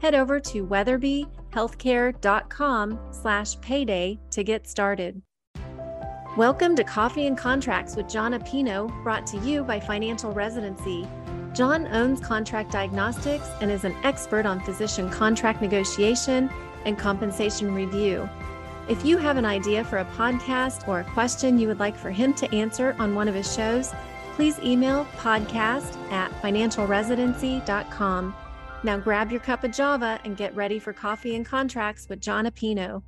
head over to weatherbyhealthcare.com slash payday to get started. Welcome to Coffee and Contracts with Jon Appino, brought to you by Financial Residency. John owns Contract Diagnostics and is an expert on physician contract negotiation and compensation review. If you have an idea for a podcast or a question you would like for him to answer on one of his shows, please email podcast at financialresidency.com. Now grab your cup of Java and get ready for Coffee and Contracts with Jon Appino.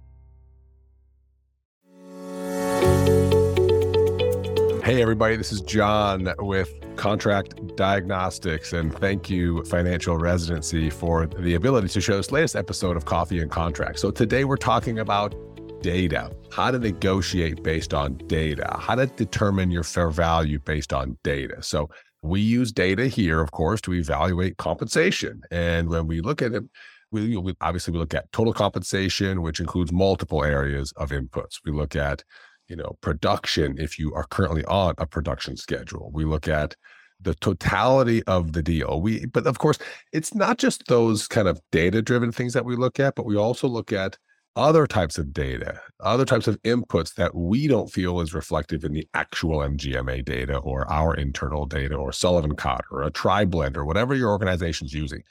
Hey, everybody, this is John with Contract Diagnostics, and thank you, Financial Residency, for the ability to show this latest episode of Coffee and Contracts. So, today we're talking about data, how to negotiate based on data, how to determine your fair value based on data. So, we use data here, of course, to evaluate compensation. And when we look at it, we, we obviously we look at total compensation, which includes multiple areas of inputs. We look at you know, production if you are currently on a production schedule. We look at the totality of the deal. We but of course, it's not just those kind of data-driven things that we look at, but we also look at other types of data, other types of inputs that we don't feel is reflective in the actual MGMA data or our internal data or Sullivan Cotter or a TriBlend or whatever your organization's using.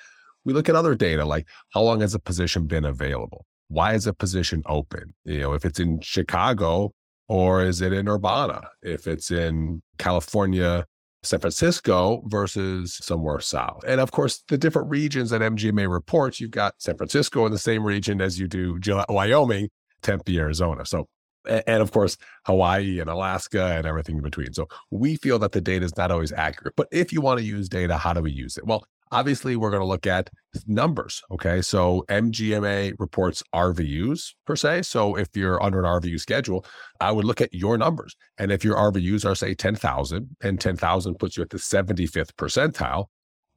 We look at other data like how long has a position been available? Why is a position open? You know, if it's in Chicago, or is it in Urbana? If it's in California, San Francisco versus somewhere south. And of course, the different regions that MGMA reports, you've got San Francisco in the same region as you do Wyoming, Tempe, Arizona. So, and of course, Hawaii and Alaska and everything in between. So we feel that the data is not always accurate. But if you want to use data, how do we use it? Well, Obviously, we're going to look at numbers. Okay. So MGMA reports RVUs per se. So if you're under an RVU schedule, I would look at your numbers. And if your RVUs are, say, 10,000 and 10,000 puts you at the 75th percentile,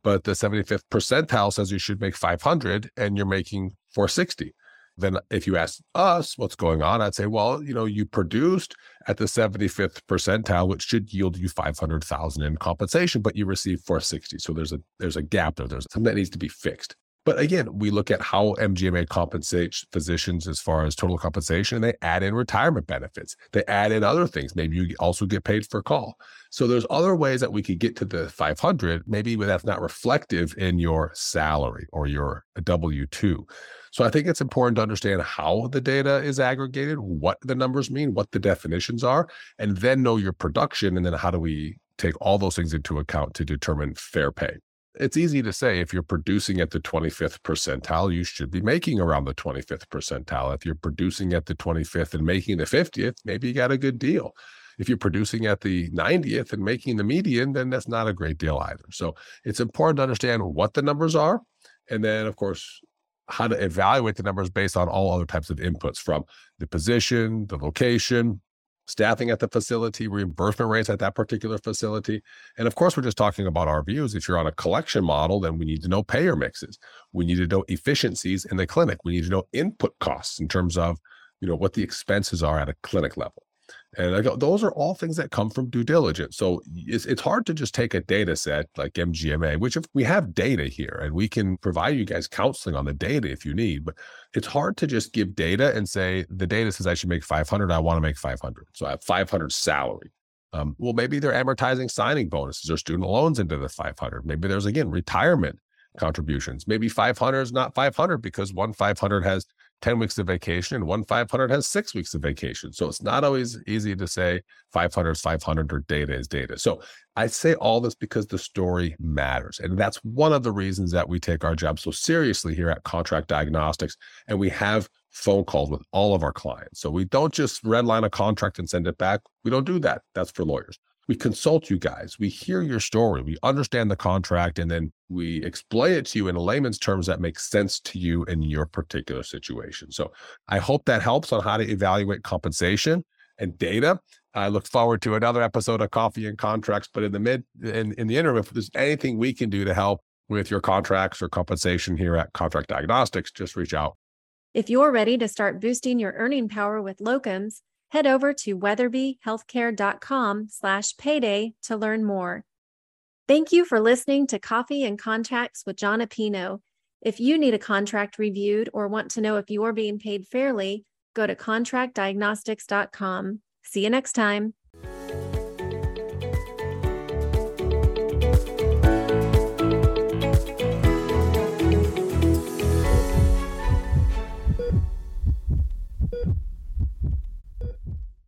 but the 75th percentile says you should make 500 and you're making 460 then if you ask us what's going on, I'd say, well, you know, you produced at the 75th percentile, which should yield you 500,000 in compensation, but you received 460. So there's a there's a gap there. There's something that needs to be fixed. But again, we look at how MGMA compensates physicians as far as total compensation, and they add in retirement benefits. They add in other things. Maybe you also get paid for call. So there's other ways that we could get to the 500. Maybe that's not reflective in your salary or your W 2. So I think it's important to understand how the data is aggregated, what the numbers mean, what the definitions are, and then know your production. And then how do we take all those things into account to determine fair pay? It's easy to say if you're producing at the 25th percentile, you should be making around the 25th percentile. If you're producing at the 25th and making the 50th, maybe you got a good deal. If you're producing at the 90th and making the median, then that's not a great deal either. So it's important to understand what the numbers are. And then, of course, how to evaluate the numbers based on all other types of inputs from the position, the location, staffing at the facility, reimbursement rates at that particular facility. And of course, we're just talking about RVUs. If you're on a collection model, then we need to know payer mixes. We need to know efficiencies in the clinic. We need to know input costs in terms of, you know, what the expenses are at a clinic level. And I go, those are all things that come from due diligence. So it's, it's hard to just take a data set like MGMA, which if we have data here and we can provide you guys counseling on the data if you need, but it's hard to just give data and say the data says I should make 500. I want to make 500. So I have 500 salary. Um, well, maybe they're amortizing signing bonuses or student loans into the 500. Maybe there's again retirement contributions. Maybe 500 is not 500 because one 500 has 10 weeks of vacation and one 500 has six weeks of vacation. So it's not always easy to say 500 is 500 or data is data. So I say all this because the story matters. And that's one of the reasons that we take our job so seriously here at Contract Diagnostics. And we have phone calls with all of our clients. So we don't just redline a contract and send it back. We don't do that. That's for lawyers. We consult you guys, we hear your story, we understand the contract, and then we explain it to you in layman's terms that makes sense to you in your particular situation. So I hope that helps on how to evaluate compensation and data. I look forward to another episode of Coffee and Contracts. But in the mid in, in the interim, if there's anything we can do to help with your contracts or compensation here at Contract Diagnostics, just reach out. If you're ready to start boosting your earning power with locums, head over to weatherbyhealthcare.com slash payday to learn more. Thank you for listening to Coffee and Contracts with Jon Appino. If you need a contract reviewed or want to know if you're being paid fairly, go to contractdiagnostics.com. See you next time.